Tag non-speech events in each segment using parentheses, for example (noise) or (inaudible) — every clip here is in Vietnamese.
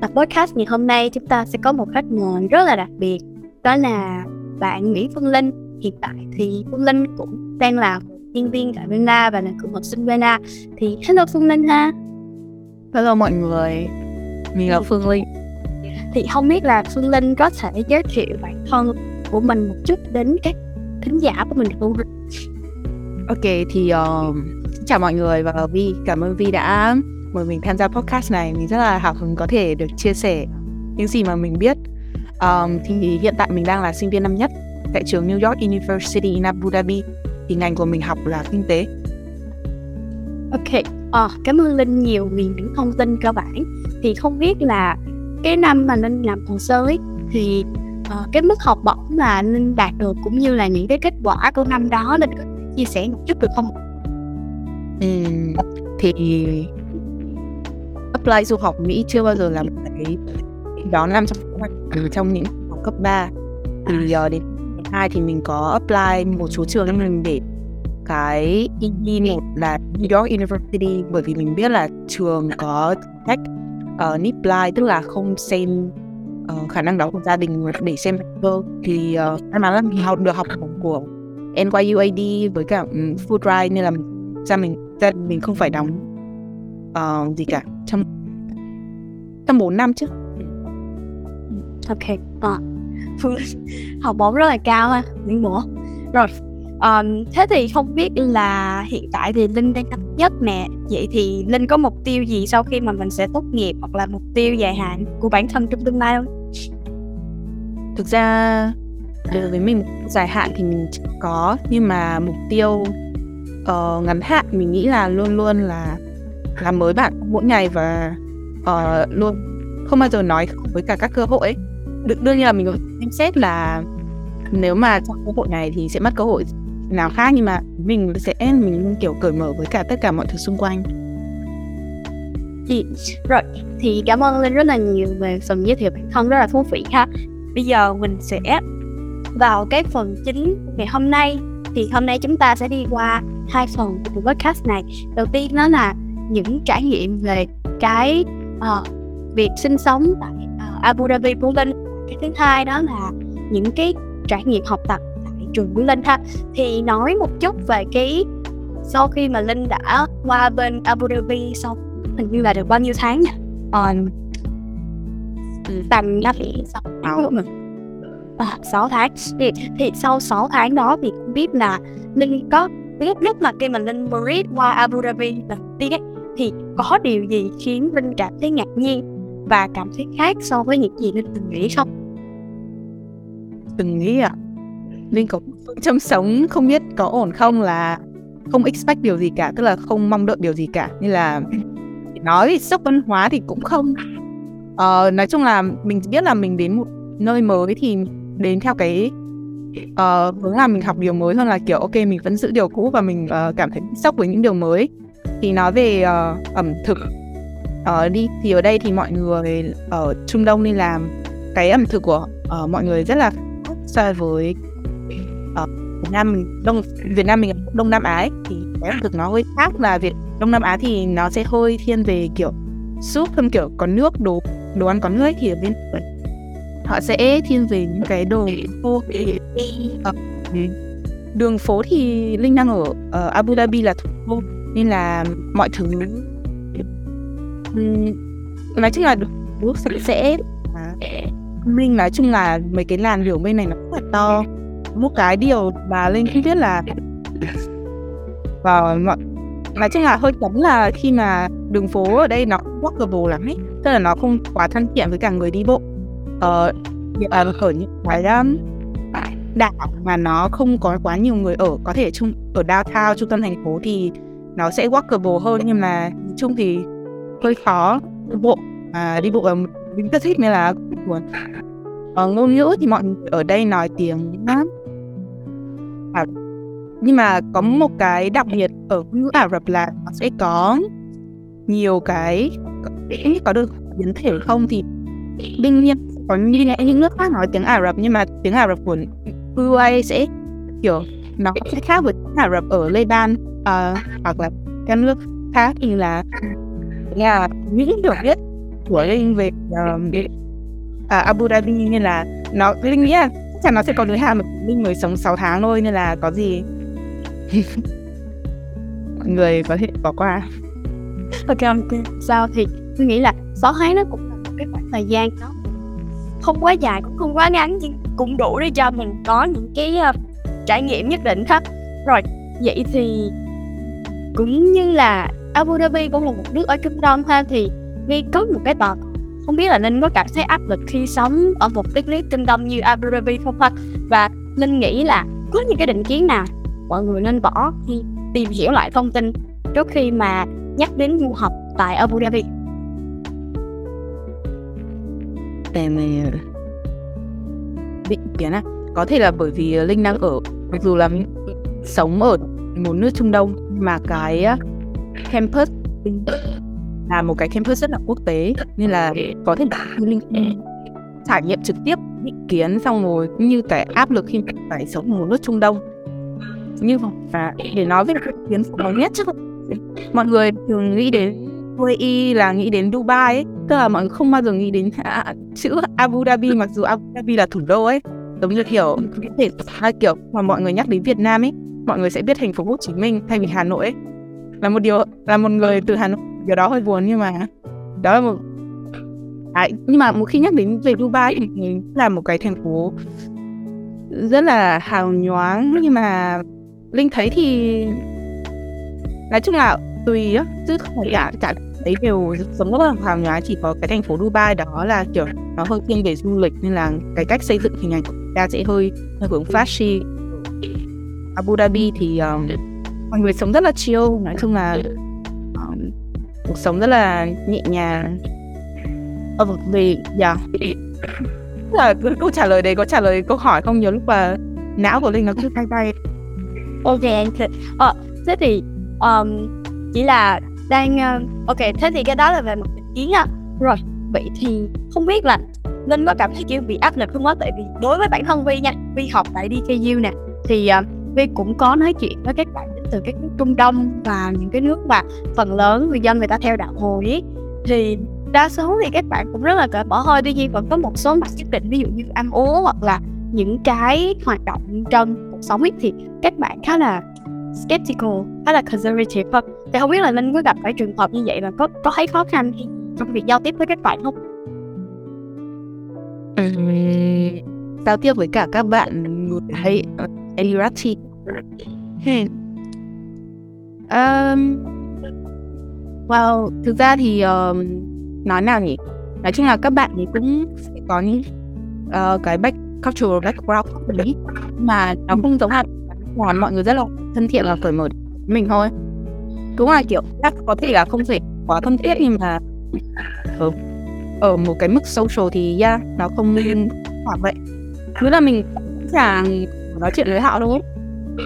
Tập podcast ngày hôm nay chúng ta sẽ có một khách mời rất là đặc biệt. Đó là bạn Nguyễn Phương Linh. Hiện tại thì Phương Linh cũng đang là nhân viên tại Vena và là cựu học sinh Vena. Thì hello Phương Linh ha. Hello mọi người, mình là Phương Linh. Thì không biết là Phương Linh có thể giới thiệu bản thân của mình một chút đến các thính giả của mình không? Ok thì uh, chào mọi người và Vi. Cảm ơn Vi đã mời mình tham gia podcast này mình rất là hào hứng có thể được chia sẻ những gì mà mình biết. Um, thì hiện tại mình đang là sinh viên năm nhất tại trường New York University in Abu Dhabi. Thì ngành của mình học là kinh tế. Ok, à, cảm ơn Linh nhiều vì những thông tin cơ bản. Thì không biết là cái năm mà Linh làm hồ sơ ấy thì uh, cái mức học bổng mà Linh đạt được cũng như là những cái kết quả của năm đó Linh có chia sẻ một chút được không? Ừ, thì apply du học Mỹ chưa bao giờ là một cái đó nằm trong kế hoạch. Trong những học cấp 3 thì uh, đến hai thì mình có apply một số trường mình để cái EE một là New York University bởi vì mình biết là trường có cách uh, NIPLI tức là không xem uh, khả năng đó của gia đình để xem cơ. Thì uh, may mắn là mình học được học của NYUAD với cả um, Fulbright nên là ra mình ra mình không phải đóng uh, gì cả? Trong trong bốn năm chứ. Ok à, học bổng rất là cao ha những bộ. Rồi um, thế thì không biết là hiện tại thì linh đang năm nhất nè. Vậy thì linh có mục tiêu gì sau khi mà mình sẽ tốt nghiệp hoặc là mục tiêu dài hạn của bản thân trong tương lai không? Thực ra đối với mình dài hạn thì mình có nhưng mà mục tiêu uh, ngắn hạn mình nghĩ là luôn luôn là làm mới bạn mỗi ngày và uh, luôn không bao giờ nói với cả các cơ hội ấy. Được đương nhiên là mình có xem xét là nếu mà trong cơ hội này thì sẽ mất cơ hội nào khác nhưng mà mình sẽ mình kiểu cởi mở với cả tất cả mọi thứ xung quanh. Thì, rồi thì cảm ơn Linh rất là nhiều về phần giới thiệu bản thân rất là thú vị ha. Bây giờ mình sẽ vào cái phần chính ngày hôm nay thì hôm nay chúng ta sẽ đi qua hai phần của podcast này đầu tiên đó là những trải nghiệm về cái uh, việc sinh sống tại uh, Abu Dhabi của Linh cái thứ hai đó là những cái trải nghiệm học tập tại trường của Linh ha. Thì nói một chút về cái sau khi mà Linh đã qua bên Abu Dhabi sau hình như là được bao nhiêu tháng nhỉ? Um, tầm là sáu tháng. à, 6 tháng. Thì, thì sau 6 tháng đó thì cũng biết là Linh có lúc lúc mà khi mà Linh mới qua Abu Dhabi đầu tiên ấy thì có điều gì khiến Linh cảm thấy ngạc nhiên và cảm thấy khác so với những gì Linh từng nghĩ không? Từng nghĩ à? Linh có phương châm sống không biết có ổn không là không expect điều gì cả, tức là không mong đợi điều gì cả. Như là nói thì sốc văn hóa thì cũng không. Ờ, nói chung là mình biết là mình đến một nơi mới thì đến theo cái ờ, uh, hướng là mình học điều mới hơn là kiểu ok mình vẫn giữ điều cũ và mình uh, cảm thấy sốc với những điều mới thì nói về uh, ẩm thực. Ở uh, đi thì ở đây thì mọi người ở Trung Đông đi làm cái ẩm thực của uh, mọi người rất là khác so với ở uh, Việt Nam mình Đông Việt Nam mình Đông Nam Á thì cái ẩm thực nó hơi khác là Việt Đông Nam Á thì nó sẽ hơi thiên về kiểu súp hơn kiểu có nước đồ đồ ăn có nước ấy, thì ở bên họ sẽ thiên về những cái đồ khô đường phố thì linh đang ở uh, Abu Dhabi là thủ đô nên là mọi thứ nói chung là bước sạch sẽ. Linh nói chung là mấy cái làn đường bên này nó rất là to. Một cái điều mà linh không biết là và mọi nói chung là hơi cấm là khi mà đường phố ở đây nó walkable lắm ấy. Tức là nó không quá thân thiện với cả người đi bộ. Ờ, uh, ở những cái um, đảo mà nó không có quá nhiều người ở có thể chung ở downtown trung tâm thành phố thì nó sẽ walkable hơn nhưng mà chung thì hơi khó. Đi bộ. À, đi bộ là mình rất thích nên là buồn. Ở ngôn ngữ thì mọi người ở đây nói tiếng lắm à, nhưng mà có một cái đặc biệt ở ngữ Ả Rập là nó sẽ có nhiều cái có được biến thể không thì đương nhiên có như những nước khác nói tiếng Ả Rập nhưng mà tiếng Ả Rập của UAE sẽ kiểu nó sẽ khác với tiếng Ả Rập ở Lebanon uh, hoặc là các nước khác như là nhà những hiểu biết của Linh về uh, Abu Dhabi như là nó Linh nghĩ là chắc chắn nó sẽ có giới hạn mà Linh mới sống 6 tháng thôi nên là có gì (laughs) mọi người có thể bỏ qua. Ok sao thì tôi nghĩ là 6 tháng nó cũng là một cái khoảng thời gian đó không quá dài cũng không quá ngắn nhưng cũng đủ để cho mình có những cái uh, trải nghiệm nhất định hết. Rồi vậy thì cũng như là Abu Dhabi cũng là một nước ở Trung Đông ha, thì Vi có một cái tờ không biết là Linh có cảm thấy áp lực khi sống ở một đất nước Trung Đông như Abu Dhabi không ha? Và Linh nghĩ là có những cái định kiến nào mọi người nên bỏ khi tìm hiểu lại thông tin trước khi mà nhắc đến du học tại Abu Dhabi. Tại định kiến á, có thể là bởi vì Linh đang ở, mặc dù là sống ở một nước Trung Đông mà cái campus là một cái campus rất là quốc tế nên là có thể Linh trải nghiệm trực tiếp định kiến xong rồi như cái áp lực khi phải sống ở một nước Trung Đông. Như và để nói về định kiến phổ biến nhất chắc mọi người thường nghĩ đến UAE là nghĩ đến Dubai ấy. Tức là mọi người không bao giờ nghĩ đến à, chữ Abu Dhabi mặc dù Abu Dhabi là thủ đô ấy. Giống như kiểu có thể hai kiểu mà mọi người nhắc đến Việt Nam ấy mọi người sẽ biết thành phố Hồ Chí Minh thay vì Hà Nội. Ấy là một điều là một người từ Hà Nội điều đó hơi buồn nhưng mà đó là một à, nhưng mà một khi nhắc đến về Dubai thì là một cái thành phố rất là hào nhoáng nhưng mà linh thấy thì nói chung là tùy á chứ không phải cả cả thấy đều sống rất là hào nhoáng chỉ có cái thành phố Dubai đó là kiểu nó hơi thiên về du lịch nên là cái cách xây dựng hình ảnh của ta sẽ hơi hơi hướng flashy. Abu Dhabi thì um, mọi người sống rất là chill. Nói chung là um, cuộc sống rất là nhẹ nhàng. Ở một vì dạ là câu trả lời đấy có trả lời câu hỏi không? Nhiều lúc mà não của linh nó cứ bay bay. Ok anh ờ, thế thì um, chỉ là đang uh, ok thế thì cái đó là về một định kiến á rồi vậy thì không biết là linh có cảm thấy kiểu bị áp lực không á? Tại vì đối với bản thân vi nha vi học tại DKU nè thì uh, vi cũng có nói chuyện với các bạn đến từ các nước Trung Đông và những cái nước mà phần lớn người dân người ta theo đạo Hồi ấy. Thì đa số thì các bạn cũng rất là cởi mở thôi tuy nhiên vẫn có một số mặt nhất định ví dụ như ăn uống hoặc là những cái hoạt động trong cuộc sống ấy thì các bạn khá là skeptical khá là conservative thì không biết là linh có gặp phải trường hợp như vậy mà có có thấy khó khăn trong việc giao tiếp với các bạn không? Ừ, giao tiếp với cả các bạn người hay ờ, Emirati. Hmm. um, well thực ra thì um, nói nào nhỉ? Nói chung là các bạn thì cũng sẽ có những uh, cái back cultural background đấy mà nó không giống hẳn còn mọi người rất là thân thiện và cởi mở mình thôi. Cũng là kiểu chắc có thể là không thể quá thân thiết nhưng mà ở, ở một cái mức social thì yeah, nó không nên khoảng vậy. Cứ là mình chẳng nói chuyện với họ thôi.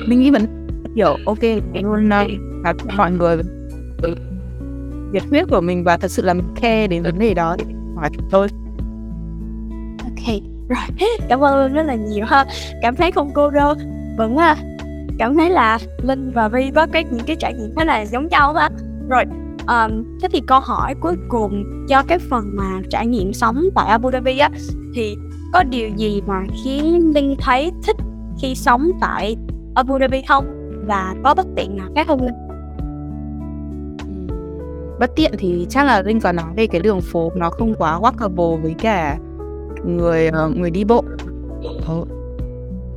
Mình nghĩ vẫn kiểu ok luôn là mọi người. Nhiệt huyết của mình và thật sự là mình care đến vấn đề đó thì hỏi thôi. Ok rồi. (laughs) Cảm ơn rất là nhiều ha. Cảm thấy không cô đơn vẫn à, cảm thấy là linh và vi có cái những cái trải nghiệm khá là giống nhau đó rồi um, thế thì câu hỏi cuối cùng cho cái phần mà trải nghiệm sống tại Abu Dhabi á thì có điều gì mà khiến linh thấy thích khi sống tại Abu Dhabi không? Và có bất tiện nào khác không? Linh bất tiện thì chắc là linh có nói về cái đường phố nó không quá walkable với cả người uh, người đi bộ.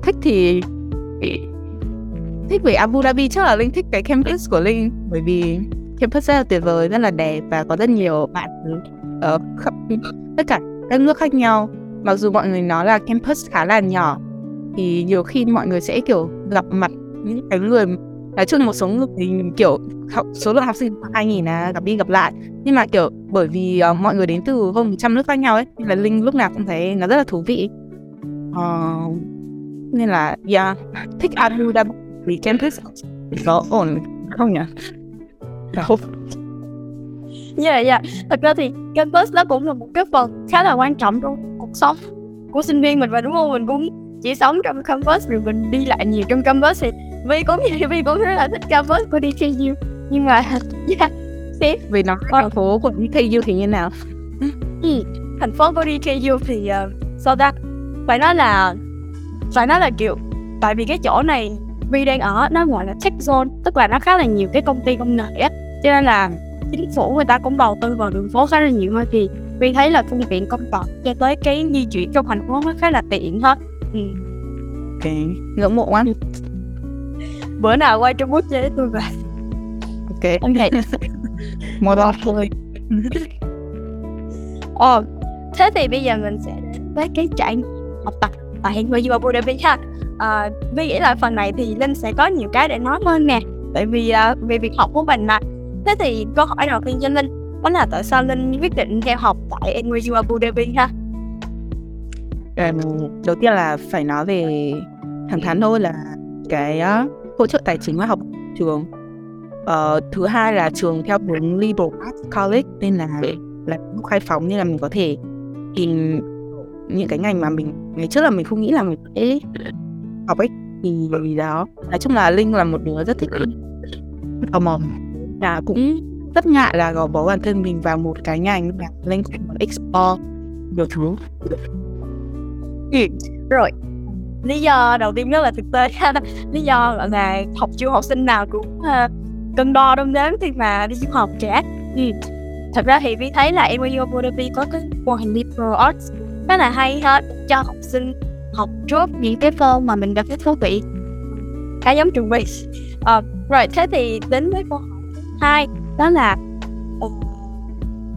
Thích thì thích về Abu Dhabi chắc là Linh thích cái campus của Linh. Bởi vì campus rất là tuyệt vời, rất là đẹp và có rất nhiều bạn ở khắp tất cả các nước khác nhau. Mặc dù mọi người nói là campus khá là nhỏ thì nhiều khi mọi người sẽ kiểu gặp mặt những cái người nói chung một số người thì kiểu học số lượng học sinh hai nghìn là gặp đi gặp lại. Nhưng mà kiểu bởi vì uh, mọi người đến từ hơn trăm nước khác nhau ấy nên là linh lúc nào cũng thấy nó rất là thú vị. Uh, nên là yeah (laughs) thích Abu Dhabi vì campus có ổn không nhỉ? Dạ. Không. Yeah, yeah. Thật ra thì campus nó cũng là một cái phần khá là quan trọng trong cuộc sống của sinh viên mình và đúng không? Mình cũng chỉ sống trong campus rồi mình đi lại nhiều trong campus thì Vi cũng vậy, Vi cũng rất là thích campus của DKU nhưng mà yeah, tiếp vì nó thành phố của DKU thì như nào? ừ, thành phố của DKU thì uh, sao ta? Phải nói là phải nói là kiểu tại vì cái chỗ này Vi đang ở nó gọi là tech zone tức là nó khá là nhiều cái công ty công nghệ á cho nên là chính phủ người ta cũng đầu tư vào đường phố khá là nhiều hơn thì Vi thấy là phương tiện công cộng cho tới cái di chuyển trong thành phố nó khá là tiện hết ừ. ok ngưỡng mộ quá (laughs) bữa nào quay Trung Quốc chơi với tôi về ok ok một đo thôi Ồ, thế thì bây giờ mình sẽ với cái trải học tập tại NYU Abu Dhabi ha. À, Vi nghĩ là phần này thì Linh sẽ có nhiều cái để nói hơn nè. Tại vì uh, về việc học của mình mà. Thế thì câu hỏi đầu tiên cho Linh đó là tại sao Linh quyết định theo học tại NYU Abu Dhabi ha? Um, đầu tiên là phải nói về thẳng thắn thôi là cái uh, hỗ trợ tài chính và học trường. Uh, thứ hai là trường theo hướng liberal arts college nên là là khai phóng nên là mình có thể tìm những cái ngành mà mình ngày trước là mình không nghĩ là mình sẽ học ấy thì vì đó nói chung là linh là một đứa rất thích tò mò là cũng rất ngại là gò bó bản thân mình vào một cái ngành là linh cũng muốn explore nhiều thứ ừ. rồi lý do đầu tiên rất là thực tế (laughs) lý do là học trường học sinh nào cũng uh, cân đo đong đếm khi mà đi du học trẻ ừ. thật ra thì vi thấy là NYU Abu Dhabi có cái mô hình liberal arts rất là hay hết cho học sinh học trước những cái form mà mình đã thích thú vị khá giống trường vi uh, ờ, rồi thế thì đến với câu hỏi hai đó là ờ,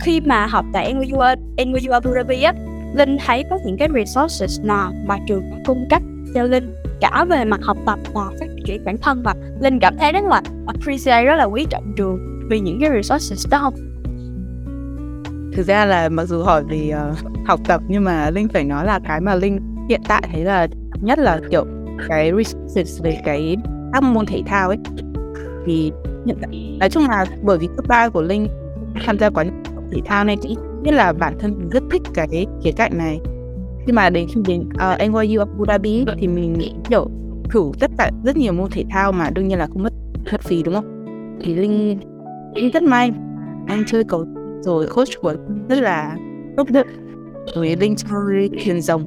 khi mà học tại NYU, NYU Abu Dhabi á Linh thấy có những cái resources nào mà trường cung cấp cho Linh cả về mặt học tập và phát triển bản thân và Linh cảm thấy rất là appreciate rất là quý trọng trường vì những cái resources đó không? Thực ra là mặc dù hỏi về uh, ờ, học tập nhưng mà Linh phải nói là cái mà Linh hiện tại thấy là nhất là kiểu cái resources về cái các môn thể thao ấy thì hiện tại nói chung là bởi vì cấp ba của Linh tham gia quá thể thao nên chỉ biết là bản thân mình rất thích cái khía cạnh này. Khi mà đến khi đến uh, NYU Abu Dhabi thì mình nghĩ kiểu thử tất cả rất nhiều môn thể thao mà đương nhiên là không mất mất phí đúng không? Thì linh linh rất may anh chơi cầu rồi coach của rất là tốt. Đức rồi linh chơi thuyền rồng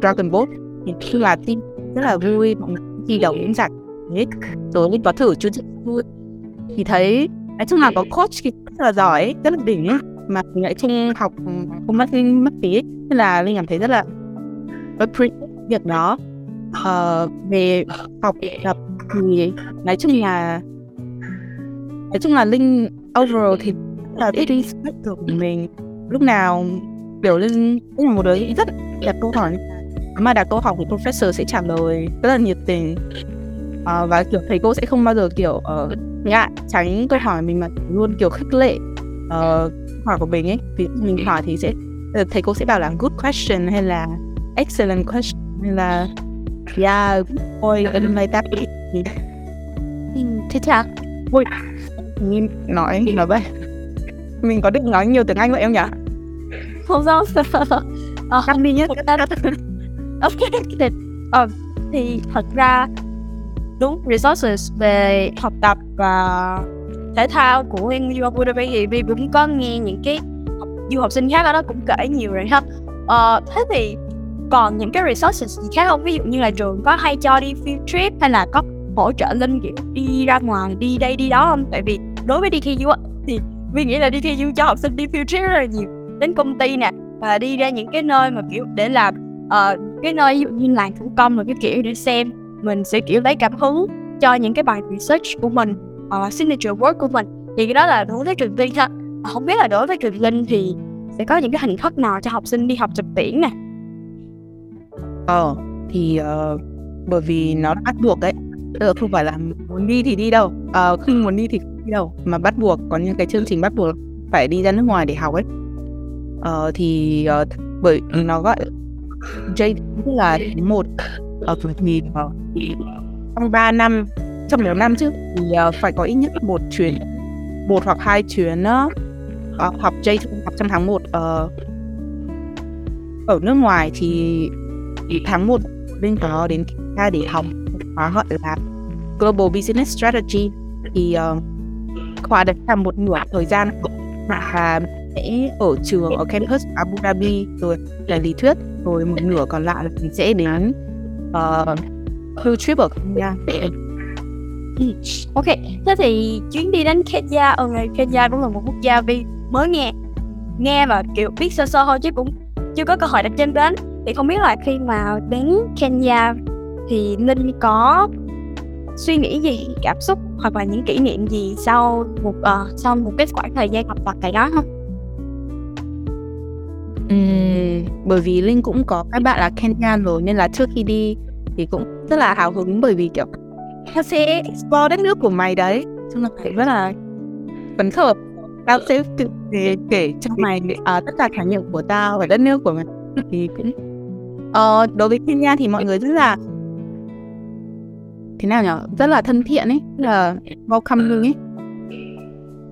Dragon Boat thì khi mà team rất là vui mọi người thi đấu cũng giải hết rồi linh có thử chút vui thì thấy nói chung là có coach thì rất là giỏi rất là đỉnh ấy. Mà mình lại không học không mất mất phí ấy. nên là linh cảm thấy rất là appreciate việc đó. Uh, về học tập thì nói chung là nói chung là linh overall thì là ít đi của mình. Lúc nào biểu linh cũng là một đứa rất đặt câu hỏi mà đặt câu hỏi thì professor sẽ trả lời rất là nhiệt tình uh, và kiểu thầy cô sẽ không bao giờ kiểu uh, ngại tránh câu hỏi mình mà luôn kiểu khích lệ uh, hỏi của mình ấy. Vì mình hỏi thì sẽ thầy cô sẽ bảo là good question hay là excellent question hay là yeah boy and like that. Thế chả vui nhìn nói nói vậy. Mình có định nói nhiều tiếng anh vậy không nhỉ? Không sao. (laughs) Cắt đi nhé (laughs) ok thì thật ra đúng resources về học tập và thể thao của NU Abu Dhabi thì Vi cũng có nghe những cái học, du học sinh khác ở đó cũng kể nhiều rồi ha. Ờ, thế thì còn những cái resources gì khác không? Ví dụ như là trường có hay cho đi field trip hay là có hỗ trợ linh kiểu đi ra ngoài đi đây đi đó không? Tại vì đối với đi thi du thì Vi nghĩ là đi thi cho học sinh đi field trip rất là nhiều đến công ty nè và đi ra những cái nơi mà kiểu để làm uh, cái nơi ví dụ như làng thủ công rồi cái kiểu để xem mình sẽ kiểu lấy cảm hứng cho những cái bài research của mình hoặc là signature work của mình. Thì cái đó là đối với trường tiên ha. Không biết là đối với trường linh thì sẽ có những cái hình thức nào cho học sinh đi học trực tuyến nè? Ờ thì uh, bởi vì nó bắt buộc đấy tức ờ, không phải là muốn đi thì đi đâu. Uh, không muốn đi thì không đi đâu. Mà bắt buộc có những cái chương trình bắt buộc phải đi ra nước ngoài để học ấy. Ờ, thì uh, bởi nó gọi J tức là một Ờ, ở tuổi thì trong 3 năm trong nhiều năm chứ thì uh, phải có ít nhất một chuyến một hoặc hai chuyến uh, học J học trong tháng 1 uh, ở nước ngoài thì tháng 1 bên có đến ra để học khóa gọi là Global Business Strategy. Thì uh, khóa đấy là một nửa thời gian và sẽ ở trường ở campus Abu Dhabi rồi là lý thuyết rồi một nửa còn lại là mình sẽ đến uh, field trip ở Kenya ừ. Ok, thế thì chuyến đi đến Kenya, ở ngày Kenya cũng là một quốc gia Vi mới nghe nghe và kiểu biết sơ sơ thôi chứ cũng chưa có cơ hội đặt chân đến thì không biết là khi mà đến Kenya thì Linh có suy nghĩ gì cảm xúc hoặc là những kỷ niệm gì sau một uh, sau một cái khoảng thời gian học tập tại đó không? Uhm, bởi vì Linh cũng có các bạn là Kenyan rồi nên là trước khi đi thì cũng rất là hào hứng bởi vì kiểu tao sẽ explore đất nước của mày đấy. Chung là phải rất là phấn khởi. Tao sẽ kể, kể cho mày à, tất cả trải nghiệm của tao và đất nước của mày. Thì cũng uh, đối với Kenya thì mọi người rất là thế nào nhở? Rất là thân thiện ấy rất là welcoming ấy.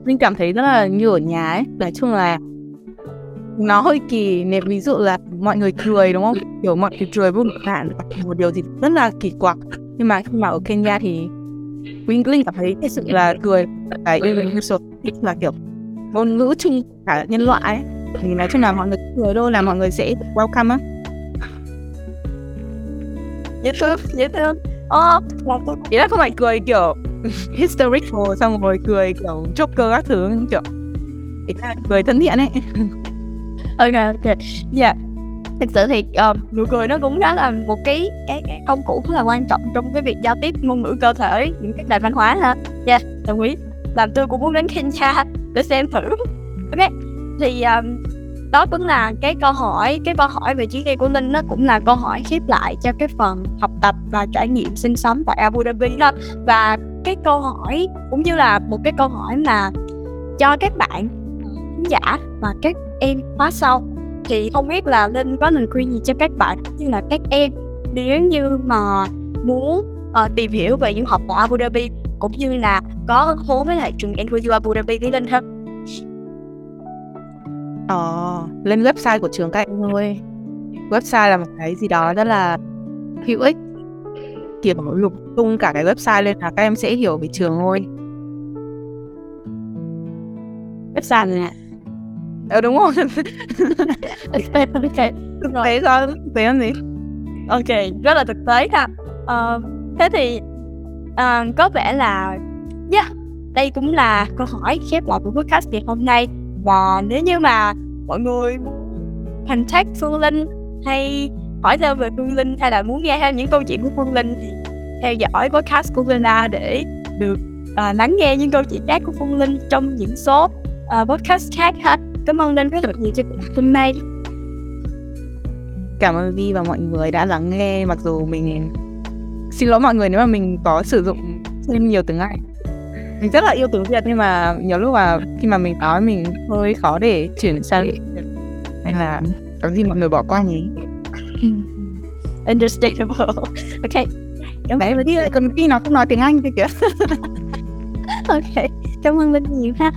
Linh cảm thấy rất là như ở nhà ấy. Nói chung là nó hơi kỳ, nếu ví dụ là mọi người cười, đúng không? Kiểu mọi người cười vô hạn một điều gì rất là kỳ quặc. Nhưng mà khi mà ở Kenya thì Linh Linh cảm thấy cái sự là cười, cái universal là kiểu ngôn ngữ chung cả nhân loại ấy. Thì nói chung là mọi người cười đâu là mọi người sẽ welcome á. Dễ thương dễ thương. Ờ ý là không phải cười kiểu (laughs) hysterical, xong rồi cười kiểu joker các thứ, kiểu, ý là cười thân thiện ấy. (laughs) ok ok. Dạ. thực sự thì um, nụ cười nó cũng khá là một cái cái, cái công cụ rất là quan trọng trong cái việc giao tiếp ngôn ngữ cơ thể những cái nền văn hóa ha. Dạ yeah, đồng ý. Làm tôi cũng muốn đến Kenya để xem thử. Ok thì um, đó cũng là cái câu hỏi cái câu hỏi về chuyến đi của linh nó cũng là câu hỏi khép lại cho cái phần học tập và trải nghiệm sinh sống tại Abu Dhabi đó. Và cái câu hỏi cũng như là một cái câu hỏi mà cho các bạn khán giả và các em khóa sau thì không biết là linh có lời khuyên gì cho các bạn như là các em nếu như mà muốn uh, tìm hiểu về du học tại Abu Dhabi cũng như là có hố với lại trường NYU Abu Dhabi với linh không Ờ, lên website của trường các em thôi. Website là một cái gì đó rất là hữu ích. Kiểu lục tung cả cái website lên là các em sẽ hiểu về trường thôi. Website này. Ờ đúng rồi. ok, (laughs) ok. Thực tế sao? Thực tế gì? Ok, rất là thực tế ha. Uh, thế thì uh, có vẻ là yeah, đây cũng là câu hỏi khép lại của podcast ngày hôm nay và nếu như mà mọi người contact Phương Linh hay hỏi thêm về Phương Linh hay là muốn nghe thêm những câu chuyện của Phương Linh thì theo dõi podcast của Vena để được uh, lắng nghe những câu chuyện khác của Phương Linh trong những số uh, podcast khác ha. Cảm ơn Linh rất nhiều cho hôm nay. Cảm ơn Vi và mọi người đã lắng nghe. Mặc dù mình xin lỗi mọi người nếu mà mình có sử dụng thêm nhiều tiếng Anh mình rất là yêu tiếng Việt nhưng mà nhiều lúc mà khi mà mình nói mình hơi khó để chuyển sang nên là có gì mọi người bỏ qua nhỉ? Understandable. Ok. Cảm đi lại còn khi nó không nói tiếng Anh thì kìa. Ok. Cảm ơn linh nhiều ha